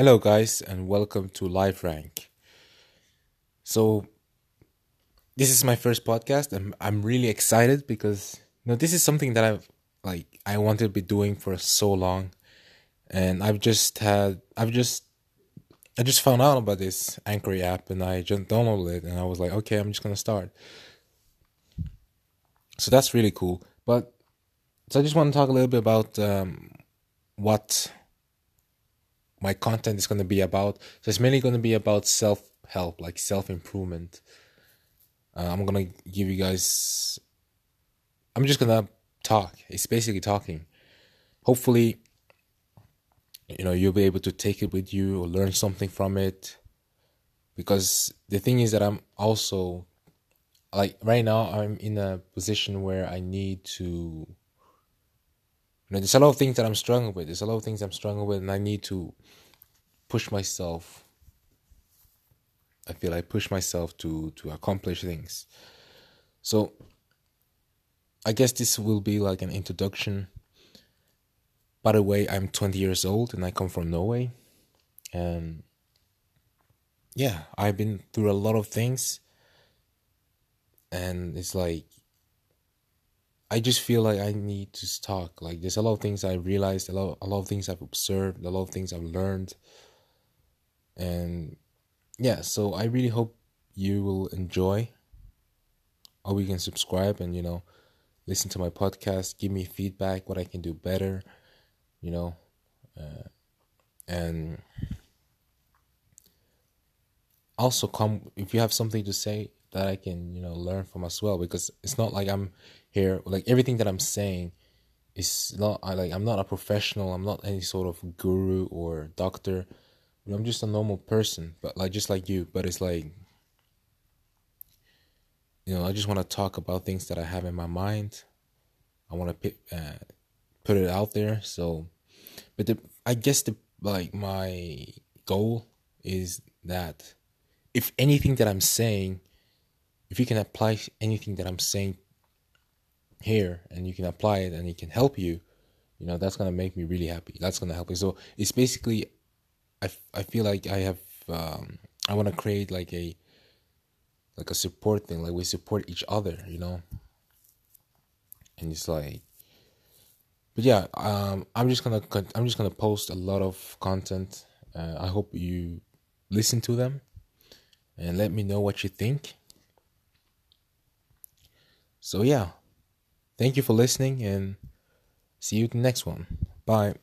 Hello, guys, and welcome to Live Rank. So, this is my first podcast, and I'm really excited because you know this is something that I've like I wanted to be doing for so long, and I've just had I've just I just found out about this Anchor app, and I just downloaded it, and I was like, okay, I'm just gonna start. So that's really cool. But so I just want to talk a little bit about um, what my content is going to be about. So it's mainly going to be about self help, like self improvement. Uh, I'm going to give you guys, I'm just going to talk. It's basically talking. Hopefully, you know, you'll be able to take it with you or learn something from it. Because the thing is that I'm also, like, right now, I'm in a position where I need to you know, there's a lot of things that I'm struggling with. There's a lot of things I'm struggling with, and I need to push myself. I feel I push myself to to accomplish things. So I guess this will be like an introduction. By the way, I'm 20 years old and I come from Norway. And yeah, I've been through a lot of things. And it's like I just feel like I need to talk. Like there's a lot of things I realized, a lot, a lot of things I've observed, a lot of things I've learned, and yeah. So I really hope you will enjoy. Or we can subscribe and you know, listen to my podcast. Give me feedback, what I can do better, you know, uh, and also come if you have something to say that I can you know learn from as well because it's not like I'm here like everything that I'm saying is not I like I'm not a professional I'm not any sort of guru or doctor I'm just a normal person but like just like you but it's like you know I just want to talk about things that I have in my mind. I want to uh, put it out there so but the I guess the like my goal is that if anything that I'm saying if you can apply anything that I'm saying here and you can apply it and it can help you, you know, that's going to make me really happy. That's going to help me. So it's basically, I, I feel like I have, um, I want to create like a, like a support thing, like we support each other, you know? And it's like, but yeah, um, I'm just gonna, I'm just gonna post a lot of content. Uh, I hope you listen to them and let me know what you think so, yeah, thank you for listening and see you in the next one. Bye.